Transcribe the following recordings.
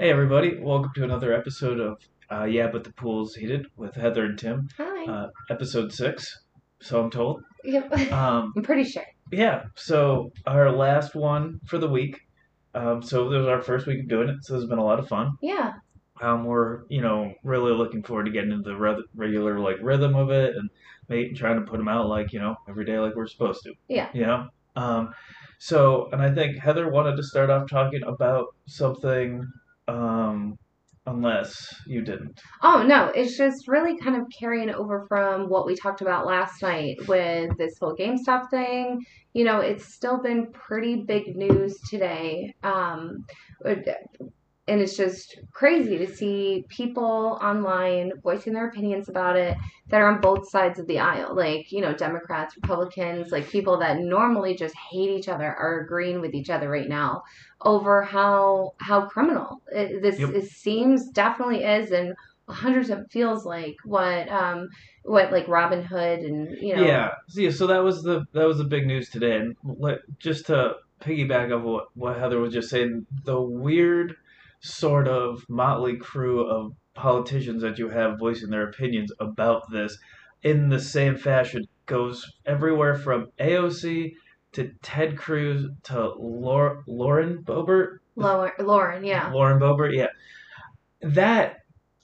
Hey everybody, welcome to another episode of uh, Yeah, but the pool's heated with Heather and Tim. Hi. Uh, episode six, so I'm told. yep. Um, I'm pretty sure. yeah, so our last one for the week. Um, so this was our first week of doing it, so this has been a lot of fun. Yeah. Um, we're you know really looking forward to getting into the re- regular like rhythm of it and make, trying to put them out like you know every day like we're supposed to. Yeah. You know. Um, so and I think Heather wanted to start off talking about something. Um, unless you didn't. Oh no, it's just really kind of carrying over from what we talked about last night with this whole GameStop thing. You know, it's still been pretty big news today. Um, and it's just crazy to see people online voicing their opinions about it that are on both sides of the aisle like you know democrats republicans like people that normally just hate each other are agreeing with each other right now over how how criminal it, this Yep. seems definitely is and 100% feels like what um what like robin hood and you know Yeah, so, yeah. So that was the that was the big news today, and let, just to piggyback off what what Heather was just saying, the weird sort of motley crew of politicians that you have voicing their opinions about this in the same fashion goes everywhere from AOC to Ted Cruz to Laura, Lauren Boebert. Lauren, Lauren yeah Lauren Boebert, yeah. That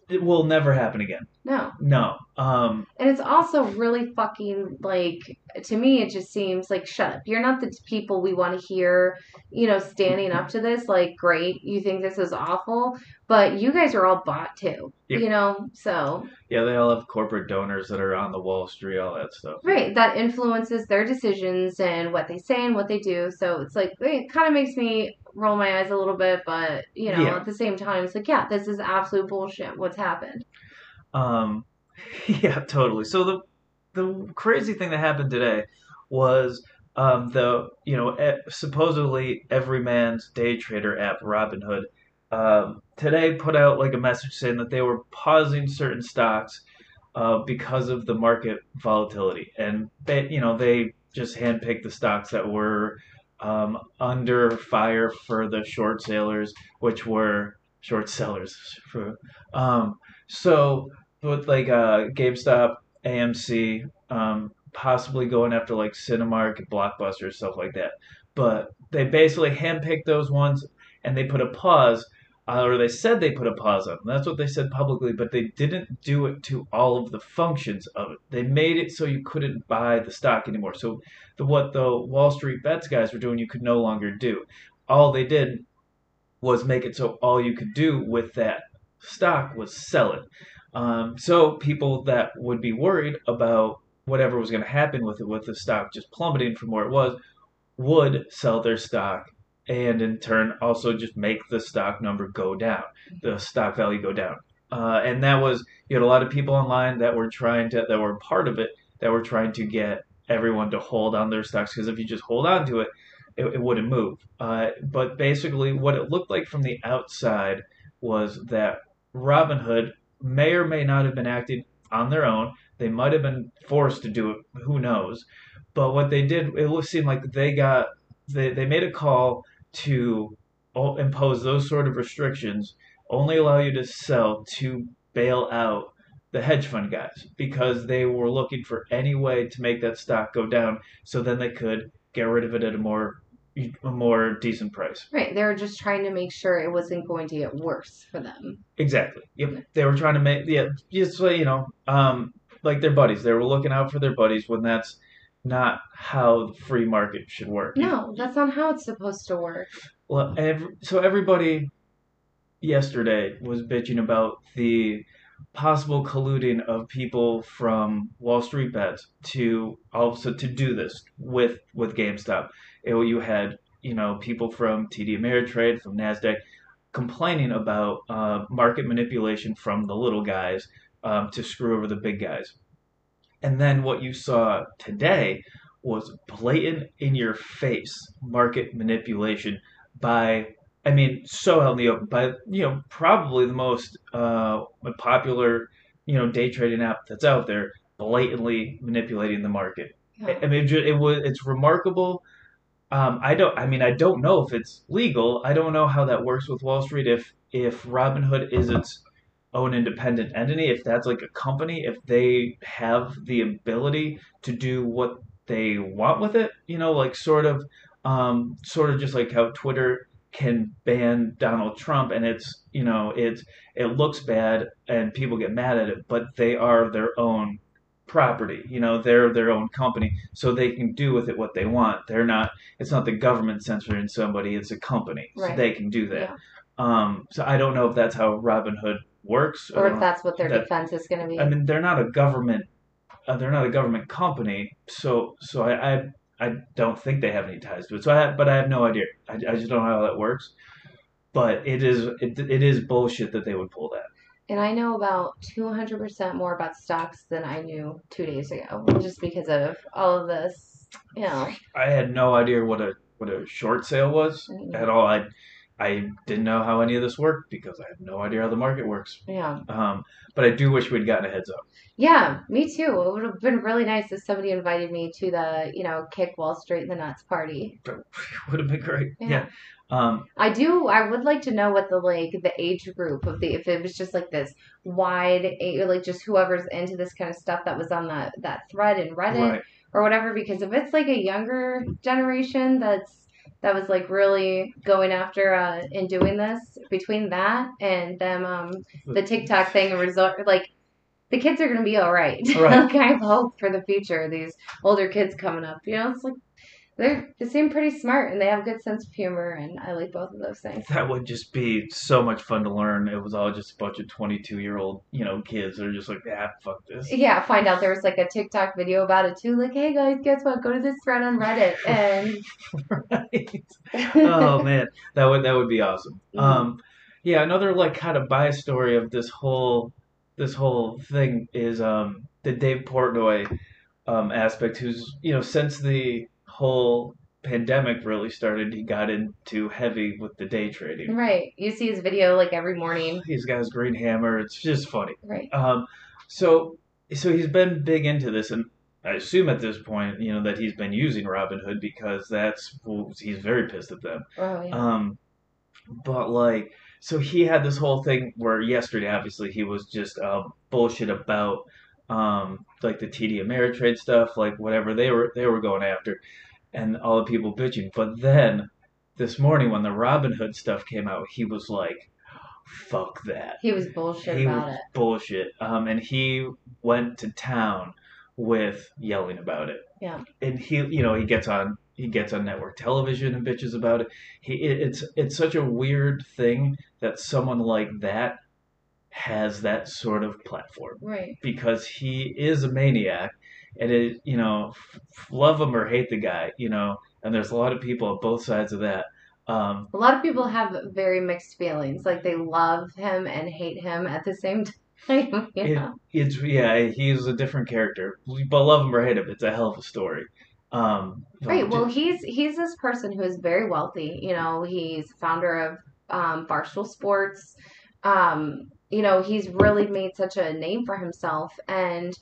it will never happen again. no No. Um, And it's also really fucking like to me it just seems like shut up. You're not the people we want to hear, you know, standing up to this like great, you think this is awful, but you guys are all bought too. Yep. You know, so Yeah, they all have corporate donors that are on the Wall Street, all that stuff. right, that influences their decisions and what they say and what they do. So it's like it kind of makes me roll my eyes a little bit, but you know, Yeah. at the same time it's like, yeah, this is absolute bullshit what's happened. Um, yeah, totally. So the the crazy thing that happened today was um, the you know supposedly every man's day trader app Robinhood um, today put out like a message saying that they were pausing certain stocks uh, because of the market volatility, and they you know they just handpicked the stocks that were um, under fire for the short sailors, which were short sellers. For, um, so with like uh, GameStop, AMC, um, possibly going after like Cinemark, Blockbuster, stuff like that. But they basically handpicked those ones and they put a pause, uh, or they said they put a pause on. That's what they said publicly, but they didn't do it to all of the functions of it. They made it so you couldn't buy the stock anymore. So the what the Wall Street bets guys were doing, you could no longer do. All they did was make it so all you could do with that stock was sell it. Um, so people that would be worried about whatever was going to happen with it, with the stock just plummeting from where it was, would sell their stock and in turn also just make the stock number go down, the stock value go down. Uh, and that was you had a lot of people online that were trying to that were part of it that were trying to get everyone to hold on their stocks because if you just hold on to it, it, it wouldn't move. Uh, but basically, what it looked like from the outside was that Robinhood may or may not have been acting on their own. They might have been forced to do it. Who knows? But what they did, it would seem like they got they, they made a call to impose those sort of restrictions, only allow you to sell to bail out the hedge fund guys because they were looking for any way to make that stock go down, so then they could get rid of it at a more a more decent price. Right. They were just trying to make sure it wasn't going to get worse for them. Exactly. Yep. They were trying to make yeah, just so you know, um, like their buddies. They were looking out for their buddies when that's not how the free market should work. No, that's not how it's supposed to work. Well, every, so everybody yesterday was bitching about the possible colluding of people from Wall Street bets to also to do this with with GameStop. It, you had you know people from TD Ameritrade, from Nasdaq, complaining about uh, market manipulation from the little guys um, to screw over the big guys. And then what you saw today was blatant in your face market manipulation by I mean so out in the open by you know probably the most uh, popular you know day trading app that's out there blatantly manipulating the market. I Yeah. I mean, it, it was it's remarkable um, I don't. I mean, I don't know if it's legal. I don't know how that works with Wall Street. If if Robinhood is its own independent entity, if that's like a company, if they have the ability to do what they want with it, you know, like sort of, um, sort of just like how Twitter can ban Donald Trump, and it's you know it's it looks bad and people get mad at it, but they are their own property. You know, they're their own company, so they can do with it what they want. They're not. It's not the government censoring somebody. It's a company, so they can do that. Yeah. Um, so I don't know if that's how Robinhood works, Or I if that's what their that- defense is going to be. I mean, they're not a government. Uh, they're not a government company, so so I, I I don't think they have any ties to it. So I have, but I have no idea. I, I just don't know how that works. But it is it, it is bullshit that they would pull that. And I know about 200% more about stocks than I knew two days ago, just because of all of this, you know. I had no idea what a what a short sale was Mm. at all. I I didn't know how any of this worked because I have no idea how the market works. Yeah. Um, but I do wish we'd gotten a heads up. Yeah, me too. It would have been really nice if somebody invited me to the, you know, kick Wall Street in the nuts party. Would have been great. Yeah. Yeah. Um, I do. I would like to know what the like the age group of the if it was just like this wide, a- like just whoever's into this kind of stuff that was on that that thread in Reddit right. or whatever. Because if it's like a younger generation that's that was like really going after uh and doing this between that and them um the TikTok thing and resort like the kids are gonna be all right. Right. like I have hope for the future. These older kids coming up, you know, it's like they're they seem pretty smart and they have a good sense of humor and I like both of those things. That would just be so much fun to learn. It was all just a bunch of 22 year old, you know, kids. They're just like, ah, fuck this. Yeah, find out there was like a TikTok video about it too. Like, hey guys, guess what? Go to this thread on Reddit and right. Oh man, that would that would be awesome. Mhm. Um, yeah, another like kind of bias story of this whole this whole thing is um the Dave Portnoy um aspect, who's you know since the whole pandemic really started, he got into heavy with the day trading. right. You see his video like every morning. He's got his green hammer. It's just funny. Right. Um, so so he's been big into this, and I assume at this point, you know, that he's been using Robinhood because that's well, he's very pissed at them. Oh yeah. Um, but like, so he had this whole thing where yesterday, obviously, he was just um, bullshit about um, like the TD Ameritrade stuff, like whatever they were they were going after, and all the people bitching. But then this morning, when the Robinhood stuff came out, he was like, "Fuck that." he was bullshit he about was it. bullshit. Um, and he went to town with yelling about it. Yeah. And he, you know, he gets on he gets on network television and bitches about it. He, it, it's it's such a weird thing that someone like that has that sort of platform Right. because he is a maniac. And it, you know, love him or hate the guy, you know. And there's a lot of people on both sides of that. Um, A lot of people have very mixed feelings. Like they love him and hate him at the same time. You It, it's yeah, he's a different character, but love him or hate him, it's a hell of a story. Um, Right. Well, he's he's this person who is very wealthy. You know, he's founder of um, Barstool Sports. Um, you know, he's really made such a name for himself, and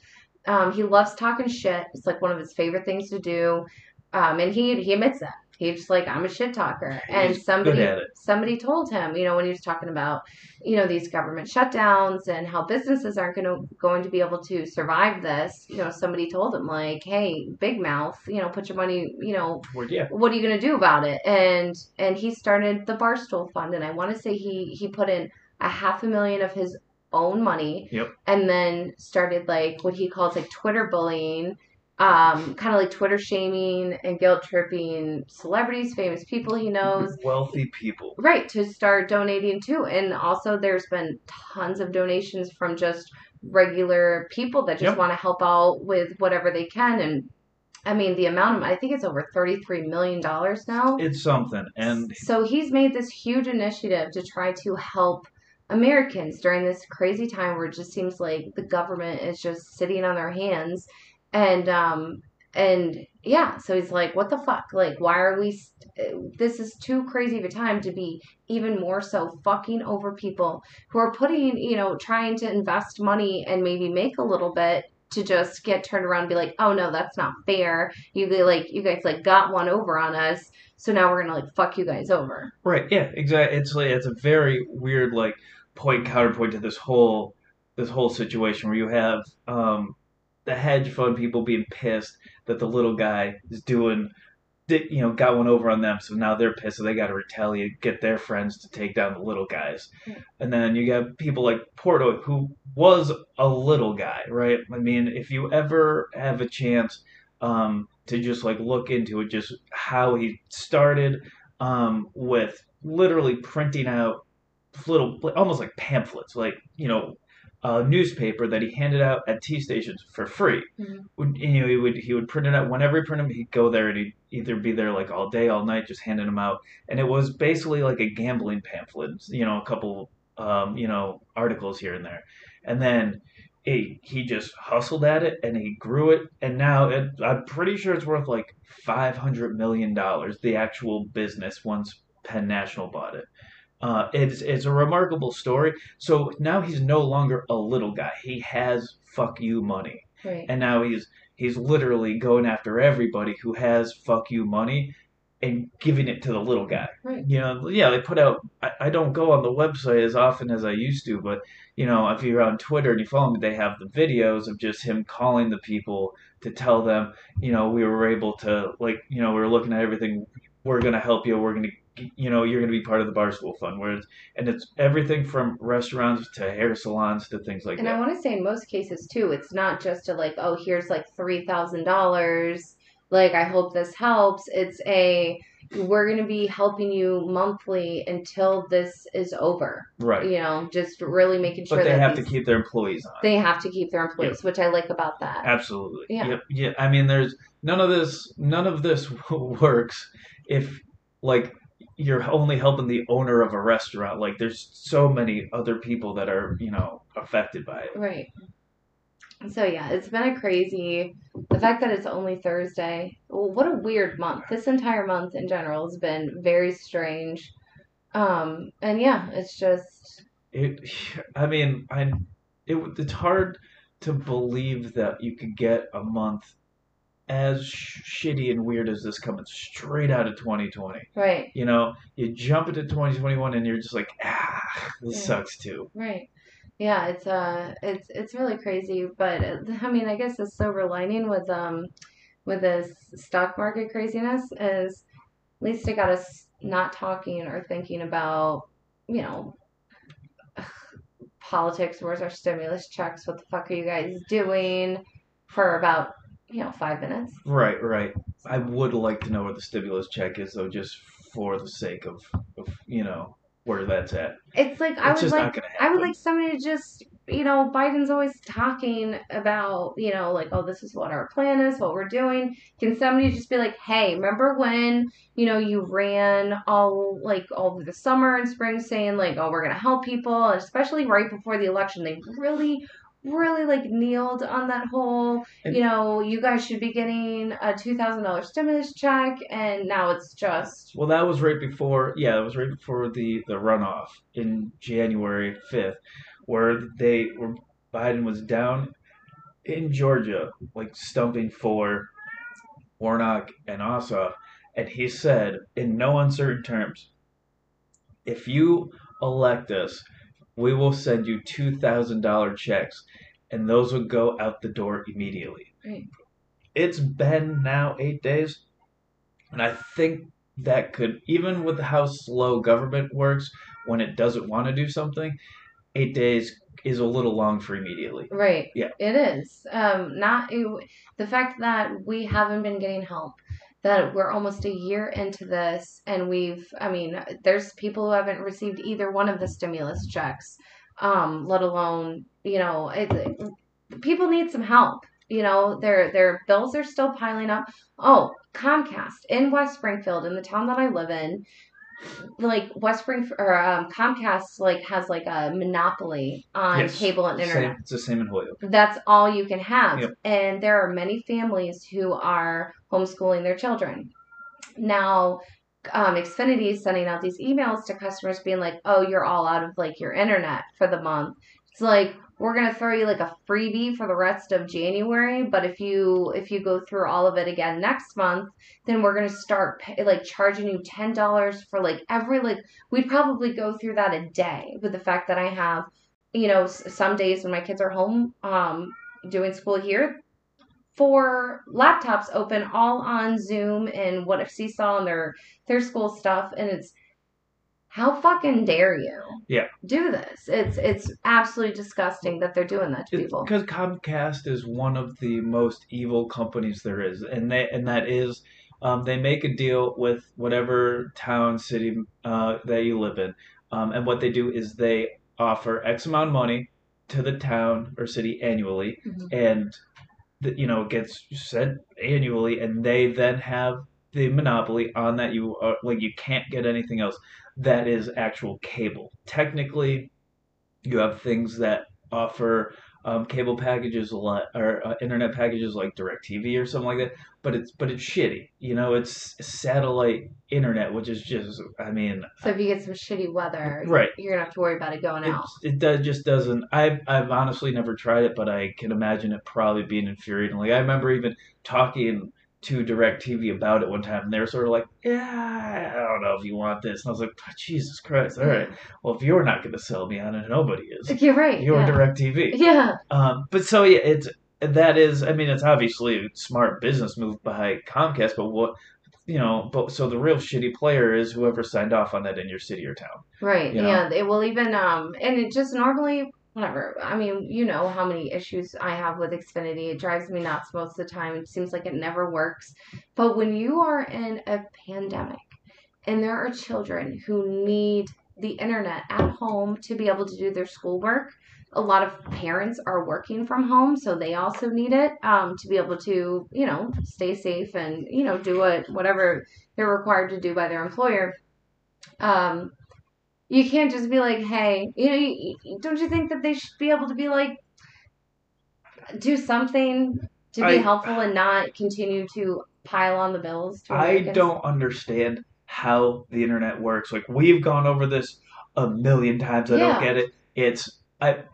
um, he loves talking shit. It's like one of his favorite things to do, um, and he he admits that. He's just like I'm a shit talker, and He's somebody good at it. somebody told him, you know, when he was talking about, you know, these government shutdowns and how businesses aren't going to going to be able to survive this. You know, somebody told him like, hey, big mouth, you know, put your money, you know, Well, yeah, what are you going to do about it? And and he started the Barstool Fund, and I want to say he he put in a half a million of his own money, Yep. and then started like what he calls like Twitter bullying. Um, kind of like Twitter shaming and guilt tripping celebrities, famous people he knows, wealthy people. Right, to start donating too. And also, there's been tons of donations from just regular people that just Yep. want to help out with whatever they can. And I mean, the amount of, I think it's over $33 million now. It's something, and So he's made this huge initiative to try to help Americans during this crazy time where it just seems like the government is just sitting on their hands. And, um, and yeah, so he's like, what the fuck? Like, why are we, st- this is too crazy of a time to be even more so fucking over people who are putting, you know, trying to invest money and maybe make a little bit to just get turned around and be like, oh no, that's not fair. You like you guys like got one over on us, so now we're gonna like fuck you guys over. Right. Yeah. Exactly. It's like it's a very weird like point counterpoint to this whole this whole situation where you have um, the hedge fund people being pissed that the little guy is doing did, you know got one over on them so now they're pissed so they got to retaliate get their friends to take down the little guys Yeah. and then you got people like Portnoy who was a little guy right i mean if you ever have a chance um, to just like look into it just how he started um, with literally printing out little almost like pamphlets like you know a newspaper that he handed out at T stations for free. Mhm. would you know he would he would print it out. Whenever he printed them he'd go there and he'd either be there like all day all night just handing them out. And it was basically like a gambling pamphlet you know a couple um, you know articles here and there. And then he, he just hustled at it and he grew it. And now it, i'm pretty sure it's worth like 500 million dollars. The actual business once penn national bought it uh, it's it's a remarkable story so now he's no longer a little guy he has fuck you money Right. and now he's he's literally going after everybody who has fuck you money and giving it to the little guy. Right. You know, yeah, they put out. I, I don't go on the website as often as I used to, but you know, if you're on Twitter and you follow me, they have the videos of just him calling the people to tell them, you know, we were able to like, you know, we are looking at everything. We're gonna help you. We're gonna, you know, you're gonna be part of the Barstool Fund. Whereas, and it's everything from restaurants to hair salons to things like And that. And i want to say in most cases too, it's not just a like, oh, here's like three thousand dollars. Like, I hope this helps. It's a we're gonna be helping you monthly until this is over. right. You know, just really making sure But they that have these- to keep their employees on. they have to keep their employees, which I like about that. Absolutely. Yeah. Yep. Yeah. I mean, there's none of this. None of this works if like you're only helping the owner of a restaurant. Like, there's so many other people that are you know affected by it. Right. So yeah, it's been a crazy. The fact that it's only Thursday. Well, what a weird month. This entire month in general has been very strange. Um, and yeah, it's just It. I mean, I. It. It's hard to believe that you could get a month as sh- shitty and weird as this coming straight out of 2020. right, You know, you jump into 2021 and you're just like, ah, this sucks too. right. Yeah, it's uh, it's it's really crazy. But I mean, I guess the silver lining with um, with this stock market craziness is at least it got us not talking or thinking about you know politics. Where's our stimulus checks? What the fuck are you guys doing? For about you know five minutes. Right, right. I would like to know what the stimulus check is, though, just for the sake of, of you know, where that's at. It's like I It's would like I would like somebody to just you know Biden's always talking about you know like oh this is what our plan is what we're doing. Can somebody just be like hey remember when you know you ran all like all the summer and spring saying like oh we're gonna help people especially right before the election they really really like kneeled on that whole you know you guys should be getting a two thousand dollars stimulus check and now it's just Well, that was right before, yeah, it was right before the, the runoff in January 5th, where they were, Biden was down in Georgia, like stumping for Warnock and Ossoff, and he said, in no uncertain terms, if you elect us, we will send you $2,000 checks, and those will go out the door immediately. Right. It's been now eight days, and I think that could, even with how slow government works when it doesn't want to do something, eight days is a little long for immediately. Right. Yeah. It is. Um, not it- the fact that we haven't been getting help. That we're almost a year into this, and we've. I mean, there's people who haven't received either one of the stimulus checks. Um, let alone, you know, it, people need some help. You know, their their bills are still piling up. Oh, Comcast in West Springfield, in the town that I live in, like West Spring or um, Comcast, like has like a monopoly on Yes. cable and internet Same, it's the same in Holyoke. that's all you can have. Yep. And there are many families who are homeschooling their children. Now, um, Xfinity is sending out these emails to customers being like, oh, you're all out of like your internet for the month. It's like we're gonna throw you like a freebie for the rest of January, but if you if you go through all of it again next month, then we're gonna start pay, like charging you ten dollars for like every like we'd probably go through that a day with the fact that I have you know some days when my kids are home um, doing school here four laptops open all on Zoom and what if Seesaw and their their school stuff and it's how fucking dare you Yeah. do this it's it's absolutely disgusting that they're doing that to people because Comcast is one of the most evil companies there is, and they and that is, um, they make a deal with whatever town, city uh, that you live in, um, and what they do is they offer X amount of money to the town or city annually, Mhm. and the, you know it gets sent annually, and they then have the monopoly on that. You are, like you can't get anything else that is actual cable. Technically, you have things that offer um, cable packages a lot or uh, internet packages like DirecTV or something like that. But it's but it's shitty. You know, it's satellite internet, which is just I mean, so if you get some shitty weather right. you're gonna have to worry about it going It, out it does, just doesn't. I've I've honestly never tried it, but I can imagine it probably being infuriating. Like I remember even talking to DirecTV about it one time, and they were sort of like, "Yeah, I don't know if you want this." And I was like, "Oh, "Jesus Christ! All right, well if you're not going to sell me on it, nobody is. you're right You're yeah. DirecTV." yeah Um, but so yeah, it's that is. I mean, it's obviously a smart business move by Comcast, but what you know, but so the real shitty player is whoever signed off on that in your city or town. Right. you know? Yeah. It will even um and it just normally whatever. I mean, you know how many issues I have with Xfinity. It drives me nuts most of the time. It seems like it never works. But when you are in a pandemic and there are children who need the internet at home to be able to do their schoolwork, a lot of parents are working from home, so they also need it um, to be able to, you know, stay safe and you know do what whatever they're required to do by their employer. Um, you can't just be like, hey, you know, you, you- don't you think that they should be able to be like, do something to be I- helpful and not continue to pile on the bills? To I don't understand how the internet works. Like we've gone over this a million times. I Yeah. don't get it. It's I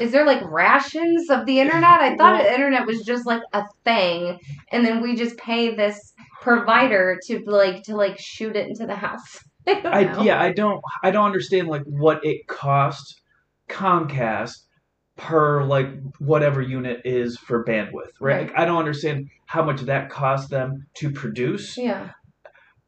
Is there like rations of the internet? I thought Well- the internet was just like a thing, and then we just pay this provider to like to like shoot it into the house. I don't I yeah, I don't I don't understand like what it costs Comcast per like whatever unit is for bandwidth, right? Right. Like, I don't understand how much that costs them to produce. Yeah.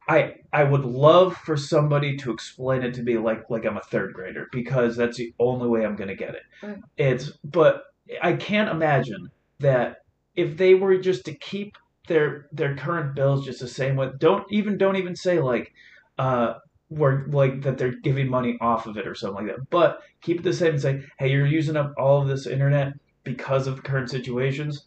I I would love for somebody to explain it to me like like I'm a third grader because that's the only way I'm gonna get it. Right. It's but I can't imagine that if they were just to keep their their current bills just the same way don't even don't even say like uh where like that they're giving money off of it or something like that. But keep it the same and say, hey, you're using up all of this internet because of current situations.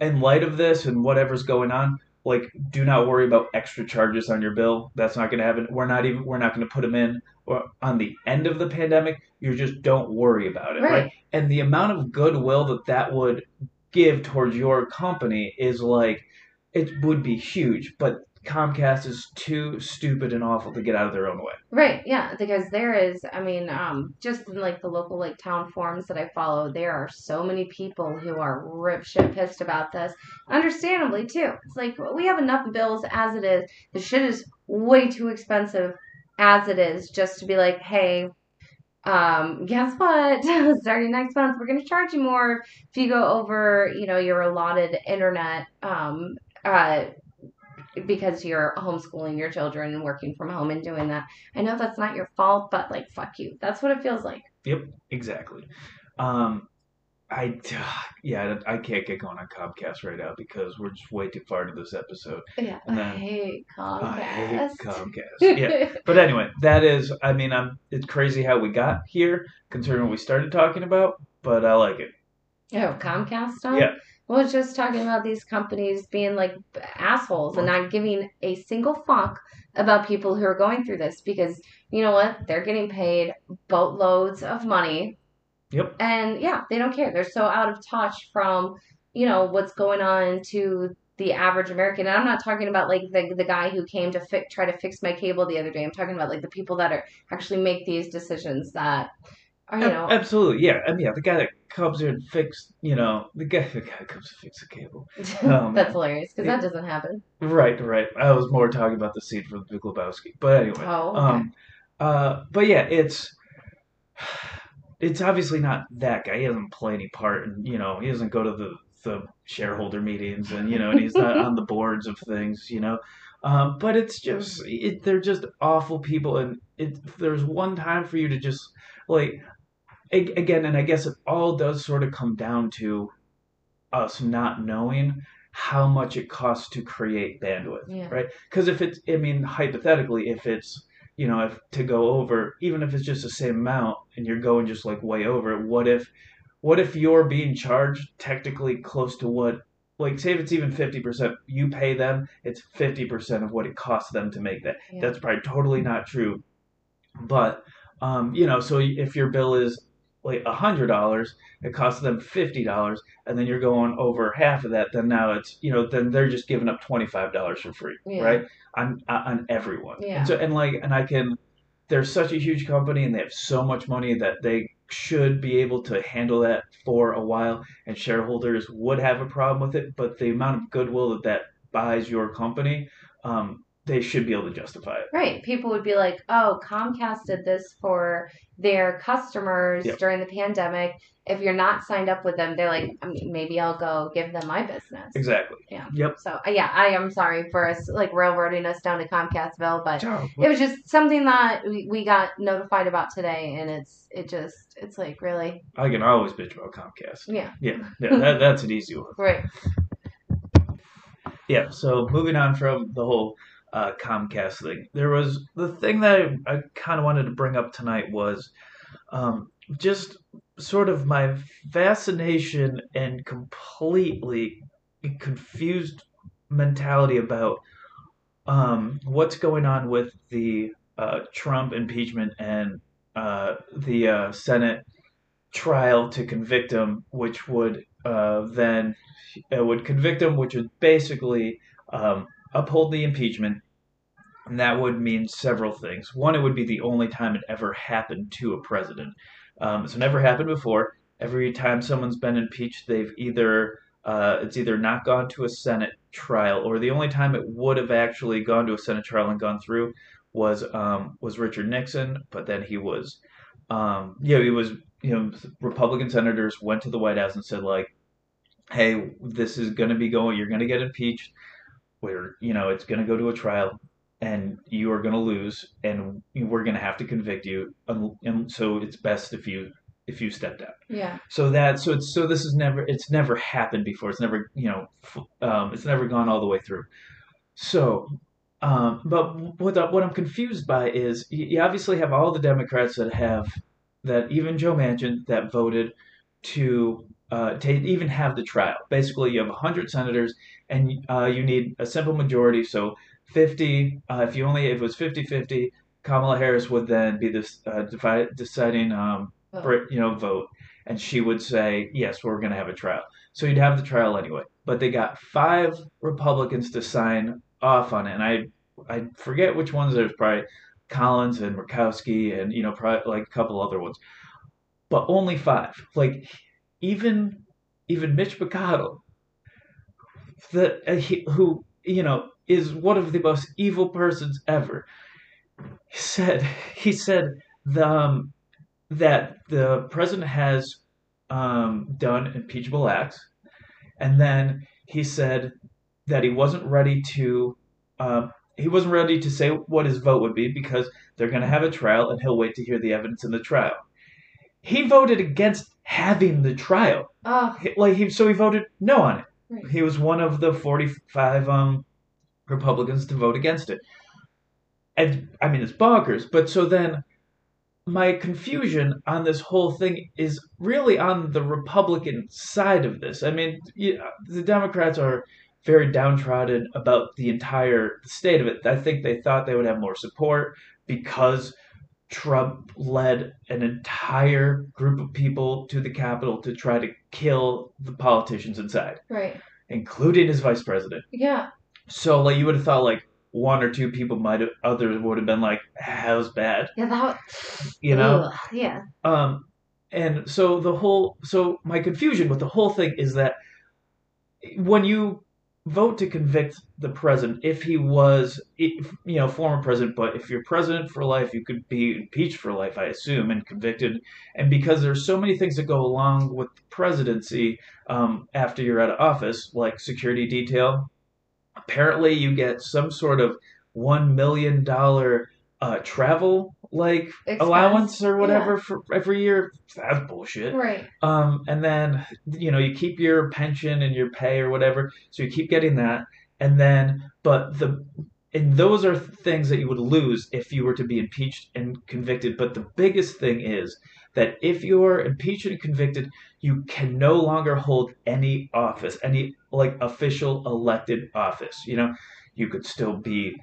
In light of this and whatever's going on, like do not worry about extra charges on your bill. That's not going to happen. We're not even we're not going to put them in or on the end of the pandemic. You just don't worry about it, right? Right. And the amount of goodwill that that would give towards your company is like it would be huge. But Comcast is too stupid and awful to get out of their own way. Right, yeah, because there is, I mean, um, just in like the local like town forums that I follow, there are so many people who are rip shit pissed about this. Understandably too. It's like we have enough bills as it is. The shit is way too expensive as it is just to be like, hey, um, guess what? Starting next month, we're gonna charge you more if you go over, you know, your allotted internet, um, uh, because you're homeschooling your children and working from home and doing that. I know that's not your fault, but like, fuck you. That's what it feels like. Yep, exactly. Um, I yeah, I can't get going on Comcast right now because we're just way too far into this episode. Yeah, And I hate Comcast. I hate Comcast. Yeah. But anyway, that is. I mean, I'm. It's crazy how we got here, considering what we started talking about. But I like it. Oh, Comcast stuff. Yeah. Well, it's just talking about these companies being like assholes and not giving a single fuck about people who are going through this because you know what? They're getting paid boatloads of money Yep. and yeah, they don't care. They're so out of touch from you know what's going on to the average American. And I'm not talking about like the the guy who came to fi- try to fix my cable the other day. I'm talking about like the people that are actually make these decisions that or you Ab- know, absolutely, yeah. I mean, yeah, the guy that comes here and fix, you know, the guy, the guy that comes to fix the cable. um, that's hilarious because that doesn't happen. Right, right. I was more talking about the scene from Big Lebowski, but anyway. Oh, okay. Um, uh, but yeah, it's it's obviously not that guy. He doesn't play any part, and you know, he doesn't go to the the shareholder meetings, and you know, and he's not on the boards of things, you know. Um, but it's just it, they're just awful people, and it, there's one time for you to just like again, and I guess it all does sort of come down to us not knowing how much it costs to create bandwidth Yeah. right? Because if it's, I mean, hypothetically, if it's, you know, if to go over, even if it's just the same amount and you're going just like way over it, what if, what if you're being charged technically close to what, like, say if it's even 50%, you pay them, it's 50% of what it costs them to make that. Yeah. That's probably totally not true. But, um, you know, so if your bill is like a hundred dollars, it costs them fifty dollars, and then you're going over half of that. Then now it's you know then they're just giving up twenty five dollars for free, Yeah. right? On on everyone. Yeah. And so and like and I can, they're such a huge company and they have so much money that they should be able to handle that for a while, and shareholders would have a problem with it. But the amount of goodwill that that buys your company, um, they should be able to justify it. Right. People would be like, oh, Comcast did this for their customers Yep. during the pandemic. If you're not signed up with them, they're like, I mean, maybe I'll go give them my business. Exactly. Yeah. Yep. So, uh, yeah, I am sorry for us, like, railroading us down to Comcastville, but Ciao. it was just something that we, we got notified about today, and it's, it just, it's like, really? I can always bitch about Comcast. Yeah. Yeah, yeah, that, that's an easy one. Right. Yeah, so moving on from the whole uh, Comcast thing, there was the thing that I, I kind of wanted to bring up tonight was um, just sort of my fascination and completely confused mentality about um, what's going on with the uh, Trump impeachment and uh, the uh, Senate trial to convict him, which would uh, then would convict him, which would basically um, uphold the impeachment. And that would mean several things. One, it would be the only time it ever happened to a president. Um, it's never happened before. Every time someone's been impeached, they've either uh, it's either not gone to a Senate trial, or the only time it would have actually gone to a Senate trial and gone through was um, was Richard Nixon. But then he was, um, yeah, he was. You know, Republican senators went to the White House and said like, "Hey, this is going to be going. You're going to get impeached. We're, you know, it's going to go to a trial, and you are going to lose, and we're going to have to convict you. And, and so it's best if you if you step down." Yeah. So that so it's so this is never it's never happened before. It's never you know um, it's never gone all the way through. So, um, but what I- what I'm confused by is you obviously have all the Democrats that have that even Joe Manchin that voted to uh, to even have the trial. Basically, you have 100 senators, and uh, you need a simple majority. So 50. Uh, if you only if it was 50-50, Kamala Harris would then be this uh, defi- deciding um, for, you know vote, and she would say yes, we're going to have a trial. So you'd have the trial anyway. But they got five Republicans to sign off on it, and I I forget which ones. There's probably Collins and Murkowski, and you know probably like a couple other ones, but only five. Like even even Mitch McConnell, the uh, he, who you know is one of the most evil persons ever. Said he said the um, that the president has um, done impeachable acts, and then he said that he wasn't ready to um, he wasn't ready to say what his vote would be because they're going to have a trial and he'll wait to hear the evidence in the trial. He voted against having the trial. Oh, He- Like he, so he voted no on it. Right. He was one of the forty-five um, Republicans to vote against it. And I mean, it's bonkers. But so then, my confusion on this whole thing is really on the Republican side of this. I mean, you, the Democrats are very downtrodden about the entire state of it. I think they thought they would have more support because Trump led an entire group of people to the Capitol to try to kill the politicians inside, right. including his vice president. Yeah. So, like, you would have thought, like, one or two people might have, others would have been like, "Ah, that was bad, Yeah. That. you know? Ugh, yeah. Um, and so the whole so my confusion with the whole thing is that when you vote to convict the president if he was if, you know former president but if you're president for life you could be impeached for life i assume and convicted. And because there's so many things that go along with the presidency um, after you're out of office like security detail apparently you get some sort of one million dollar uh, travel like Expense. allowance or whatever Yeah. for every year that's bullshit Right. um, and then you know you keep your pension and your pay or whatever, so you keep getting that, and then but the and those are things that you would lose if you were to be impeached and convicted. But the biggest thing is that if you're impeached and convicted, you can no longer hold any office, any like official elected office. You know, you could still be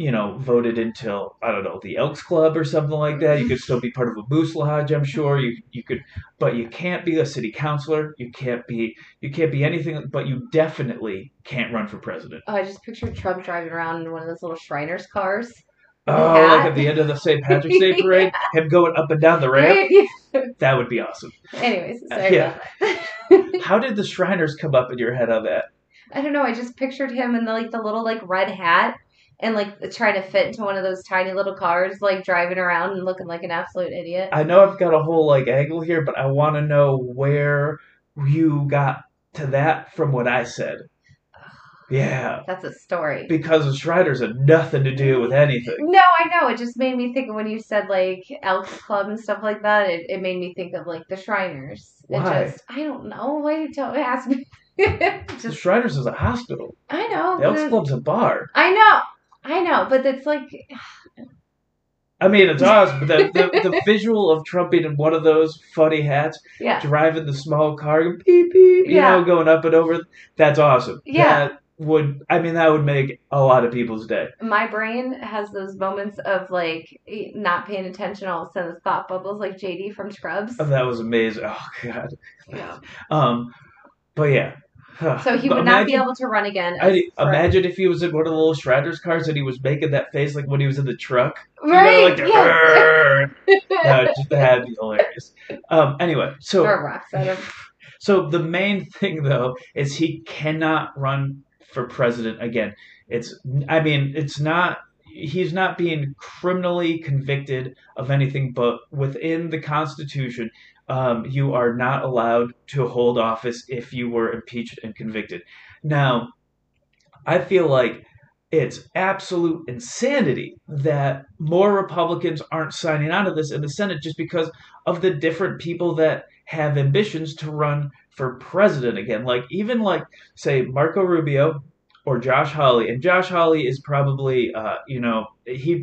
you know, voted into I don't know the Elks Club or something like that. You could still be part of a Moose Lodge, I'm sure. You you could, but you can't be a city councilor. You can't be you can't be anything. But you definitely can't run for president. Oh, I just pictured Trump driving around in one of those little Shriners cars. Oh, Yeah. like at the end of the St. Patrick's Day parade, him going up and down the ramp. That would be awesome. Anyways, uh, sorry Yeah. How did the Shriners come up in your head on that? I don't know. I just pictured him in the, like the little like red hat and like trying to fit into one of those tiny little cars, like driving around and looking like an absolute idiot. I know I've got a whole like angle here, but I want to know where you got to that from what I said. Yeah. That's a story. because the Shriners had nothing to do with anything. No, I know. It just made me think of when you said like Elks Club and stuff like that. It, it made me think of like the Shriners. Why? It just I don't know. Why you tell ask me? The just Shriners is a hospital. I know. The Elks Club's a bar. I know. I know, but it's like I mean, it's awesome. But the, the, the visual of Trump being in one of those funny hats, yeah. driving the small car, beep beep, you Yeah. know, going up and over. That's awesome. Yeah. That would. I mean, that would make a lot of people's day. My brain has those moments of like not paying attention. All of a sudden, the thought bubbles like JD from Scrubs. Oh, that was amazing. Oh God. Yeah. Um, but yeah. So he would not be able to run again. I imagine if he was in one of the little Shriners cars and he was making that face like when he was in the truck. You know, Right. like yes. just that'd be hilarious. Um, anyway, so Throw rocks at him. so the main thing though is he cannot run for president again. It's I mean it's not he's not being criminally convicted of anything, but within the Constitution, um, you are not allowed to hold office if you were impeached and convicted. Now, I feel like it's absolute insanity that more Republicans aren't signing on to this in the Senate just because of the different people that have ambitions to run for president again. Like even like say Marco Rubio or Josh Hawley, and Josh Hawley is probably uh, you know he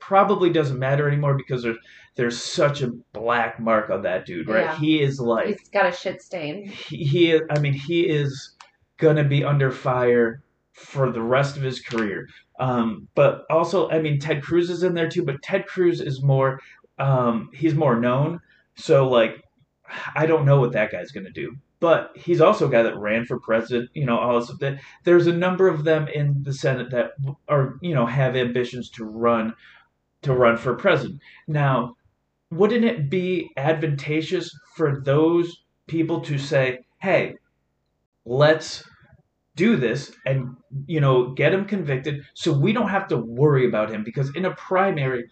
probably doesn't matter anymore because there's there's such a black mark on that dude, right? Yeah. He is like He's got a shit stain. he, he I mean he is gonna be under fire for the rest of his career. Um, but also, I mean, Ted Cruz is in there too. But Ted Cruz is more, um, he's more known. So like, I don't know what that guy's gonna do. But he's also a guy that ran for president. You know, all this. That there's a number of them in the Senate that are you know have ambitions to run to run for president. Now, wouldn't it be advantageous for those people to say, "Hey, let's do this and you know get him convicted so we don't have to worry about him because in a primary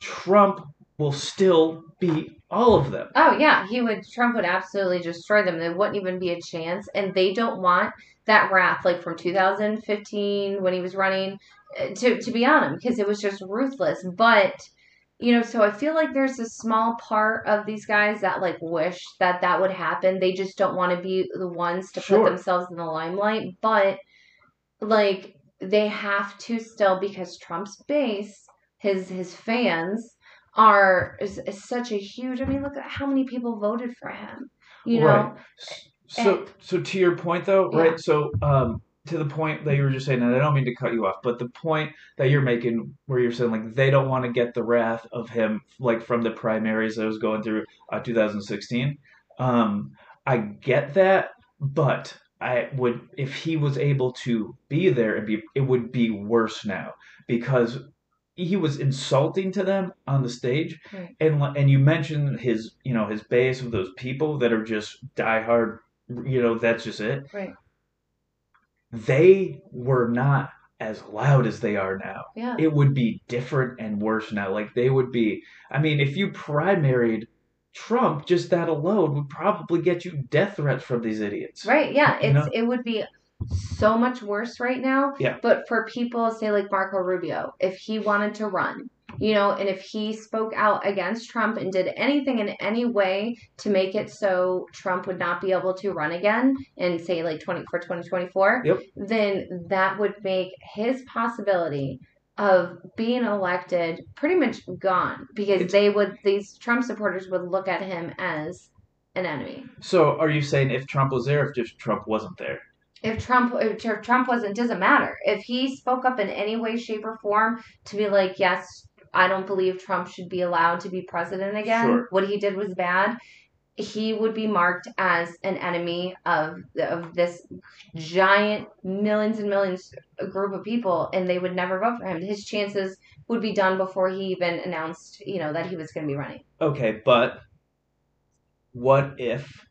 Trump will still beat all of them." Oh yeah, he would. Trump would absolutely destroy them. There wouldn't even be a chance, and they don't want that wrath like from 2015 when he was running uh, to to be on him because it was just ruthless. But you know, so I feel like there's a small part of these guys that like wish that that would happen. They just don't want to be the ones to Sure. put themselves in the limelight. But like they have to still because Trump's base, his his fans are is, is such a huge. I mean, look at how many people voted for him. You know, Right. So, so to your point though, Yeah. right? So, um, to the point that you were just saying, and I don't mean to cut you off, but the point that you're making, where you're saying like they don't want to get the wrath of him, like from the primaries that was going through uh, 2016. Um, I get that, but I would if he was able to be there and be, it would be worse now because he was insulting to them on the stage, Right. and and you mentioned his you know his base of those people that are just diehard, you know that's just it. Right. They were not as loud as they are now. Yeah. It would be different and worse now. Like they would be. I mean, if you primaried Trump, just that alone would probably get you death threats from these idiots. Right. Yeah. You It's know? it would be so much worse right now. Yeah. But for people, say like Marco Rubio, if he wanted to run, you know, and if he spoke out against Trump and did anything in any way to make it so Trump would not be able to run again and say like twenty for twenty twenty four, Yep. then that would make his possibility of being elected pretty much gone because It's- they would these Trump supporters would look at him as an enemy. So, are you saying if Trump was there, if just Trump wasn't there? if Trump if Trump wasn't doesn't matter. If he spoke up in any way, shape, or form to be like, yes, I don't believe Trump should be allowed to be president again. Sure. What he did was bad. He would be marked as an enemy of of this giant millions and millions group of people, and they would never vote for him. His chances would be done before he even announced, you know, that he was going to be running. Okay, but what if,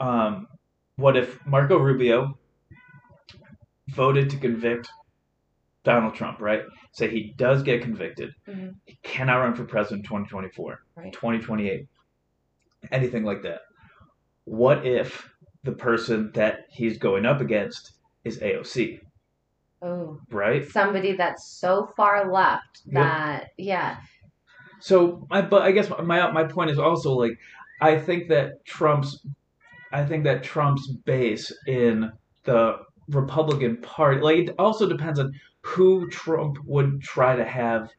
um, what if Marco Rubio voted to convict Donald Trump? Right? Say he does get convicted, Mhm. he cannot run for president in 2024, Right. 2028, anything like that. What if the person that he's going up against is AOC? Oh, Right? somebody that's so far left Yep. that yeah, So, I, but I guess my my point is also like, I think that Trump's, I think that Trump's base in the Republican Party, like, it also depends on who Trump would try to have,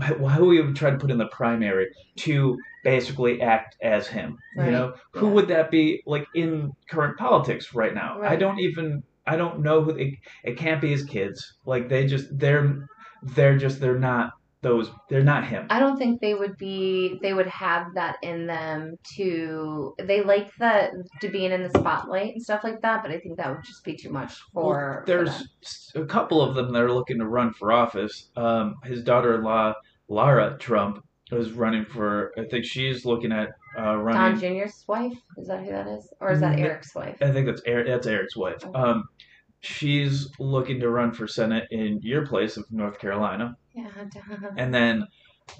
who he would try to put in the primary to basically act as him. Right. You know, who Yeah. would that be? Like in current politics right now, I don't even, I don't know who. It, it can't be his kids. Like they just, they're, they're just, they're not those. They're not him. I don't think they would be they would have that in them to they like the to being in the spotlight and stuff like that, but I think that would just be too much for, Well, there's s- a couple of them that are looking to run for office. Um, his daughter-in-law, Lara Trump, is running for. I think she's looking at uh, Don. Jr.'s wife. Is that who that is? Or is that Mm, Eric's wife? I think that's Eric, that's Eric's wife. Okay. Um, she's looking to run for senate in your place of North Carolina, Yeah. and then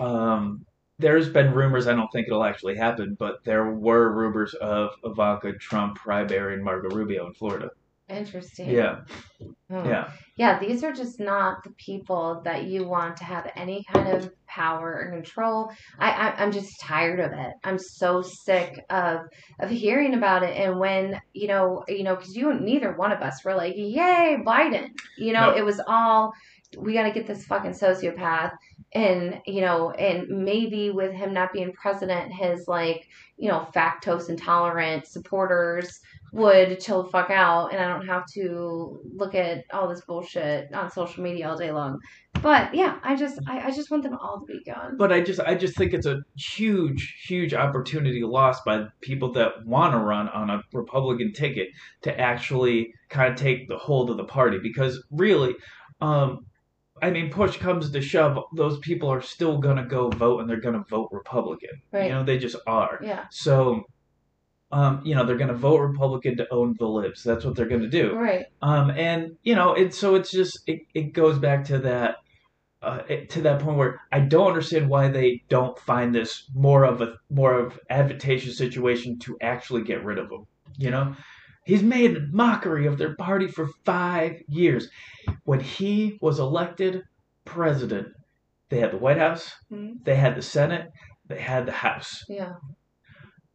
um, there's been rumors. I don't think it'll actually happen, but there were rumors of Ivanka Trump primarying Marco Rubio in Florida. Interesting. Yeah, Hmm. yeah. Yeah, these are just not the people that you want to have any kind of power or control. I, I I'm just tired of it. I'm so sick of of hearing about it. And when you know, you know, because you neither one of us were like, "Yay, Biden!" You know, No. it was all we got to get this fucking sociopath. And you know, and maybe with him not being president, his like you know factose intolerant supporters would chill the fuck out and I don't have to look at all this bullshit on social media all day long. But yeah, I just I, I just want them all to be gone. But I just I just think it's a huge huge opportunity lost by people that want to run on a Republican ticket to actually kind of take the hold of the party because really um I mean push comes to shove those people are still going to go vote and they're going to vote Republican. Right. You know they just are. Yeah. So um, you know, they're going to vote Republican to own the libs. That's what they're going to do. Right. Um, and you know, it so it's just it, it goes back to that uh, it- to that point where I don't understand why they don't find this more of a more of advantageous situation to actually get rid of them. You know, he's made a mockery of their party for five years. When he was elected president, they had the White House, Mhm. they had the Senate, they had the House. Yeah.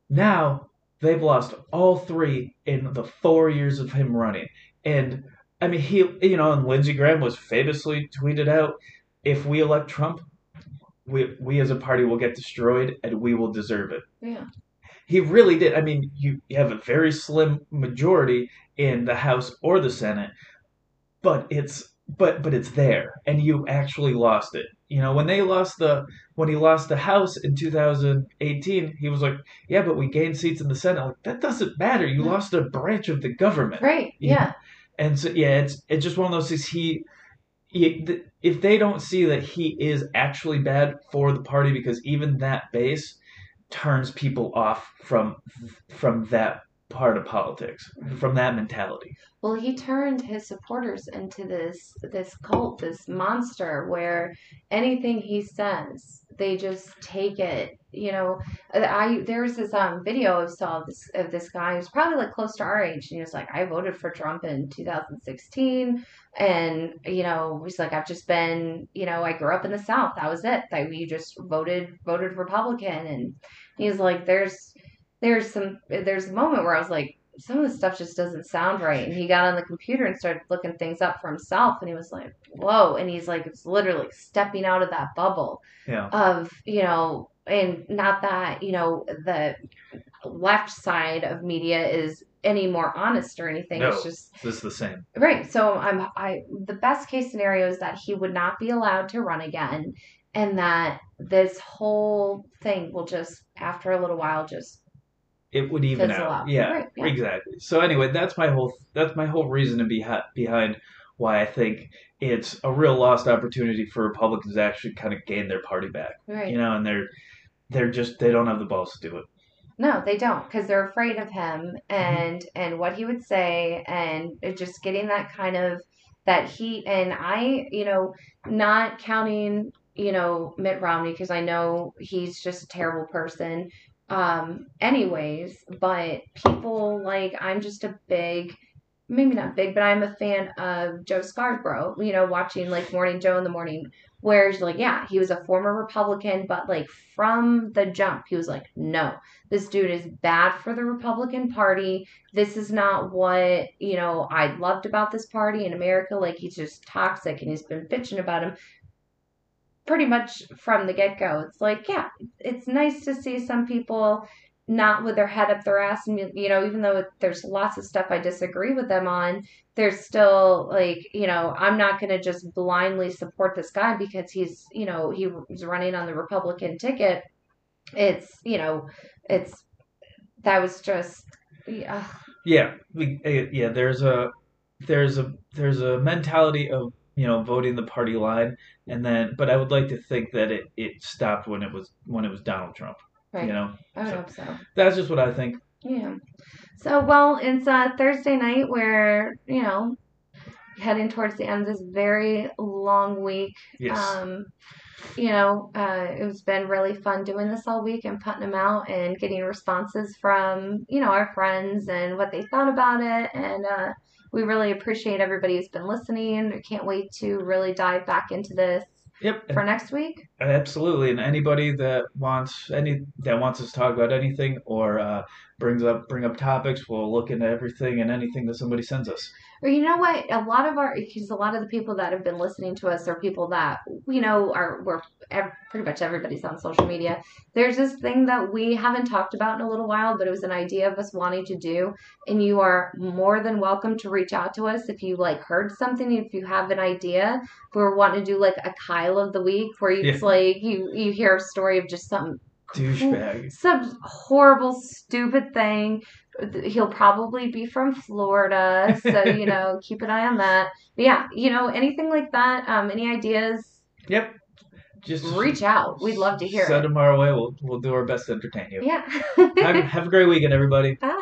Now they've lost all three in the four years of him running. And I mean, he, you know, and Lindsey Graham was famously tweeted out, "If we elect Trump, we we as a party will get destroyed, and we will deserve it." Yeah. He really did. I mean, you, you have a very slim majority in the House or the Senate, but it's but but it's there, and you actually lost it. You know, when they lost the when he lost the House in 2018, he was like, "Yeah, but we gained seats in the Senate." Like, that doesn't matter. You No. lost a branch of the government. Right. Yeah. Yeah. And so yeah, it's it's just one of those things. He if they don't see that he is actually bad for the party, because even that base turns people off from from that part of politics, from that mentality. Well, he turned his supporters into this this cult, this monster, where anything he says, they just take it. You know, I there was this um video I saw of this of this guy who's probably like close to our age, and he was like, I voted for Trump in 2016, and you know, he's like, I've just been, you know, I grew up in the South, that was it. That we just voted voted Republican, and he's like, there's there's some there's a moment where I was like, some of the stuff just doesn't sound right. And he got on the computer and started looking things up for himself, and he was like, whoa. And he's like, it's literally stepping out of that bubble yeah. of you know, and not that you know the left side of media is any more honest or anything. No, it's just this is the same. Right. So I'm I the best case scenario is that he would not be allowed to run again and that this whole thing will just after a little while just it would even Fizzle out. out. Yeah, Right, yeah. exactly. So anyway, that's my whole that's my whole reason behind behind why I think it's a real lost opportunity for Republicans to actually kind of gain their party back. right. You know, and they're they're just they don't have the balls to do it. No, they don't because they're afraid of him mm-hmm. and and what he would say and just getting that kind of that heat and I, you know, not counting, you know, Mitt Romney because I know he's just a terrible person um anyways, but people like I'm just a big maybe not big, but I'm a fan of Joe Scarborough, you know, watching like Morning Joe in the morning where he's like, yeah, he was a former Republican, but like from the jump, he was like, no, this dude is bad for the Republican Party. This is not what, you know, I loved about this party in America. Like, he's just toxic and he's been bitching about him pretty much from the get go. It's like, yeah, it's nice to see some people not with their head up their ass and you know even though there's lots of stuff i disagree with them on there's still like you know i'm not going to just blindly support this guy because he's you know he was running on the republican ticket it's you know it's that was just yeah, Yeah, we, eh, yeah. There's a there's a there's a mentality of you know voting the party line, and then but I would like to think that it, it stopped when it was when it was Donald Trump. right You know, i would so- hope so that's just what I think. Yeah. So, well, it's uh, Thursday night where, you know, heading towards the end of this very long week. Yes. Um, you know, uh, it's been really fun doing this all week and putting them out and getting responses from, you know, our friends and what they thought about it. And uh, we really appreciate everybody who's been listening. We can't wait to really dive back into this yep. for next week. Absolutely, and anybody that wants any that wants us to talk about anything or uh, brings up bring up topics, we'll look into everything and anything that somebody sends us. Or you know what? A lot of our because a lot of the people that have been listening to us are people that you know are we're ev- pretty much everybody's on social media. There's this thing that we haven't talked about in a little while, but it was an idea of us wanting to do, and you are more than welcome to reach out to us if you like heard something, if you have an idea. If we're wanting to do like a Kyle of the week, where you Yeah. like you you hear a story of just something Douchebag. some horrible, stupid thing. He'll probably be from Florida, so you know, keep an eye on that. But yeah, you know, anything like that, um, any ideas, Yep. Just reach out. We'd love to hear Send it. them our way. We'll we'll do our best to entertain you. Yeah. have, have a great weekend, everybody. Bye.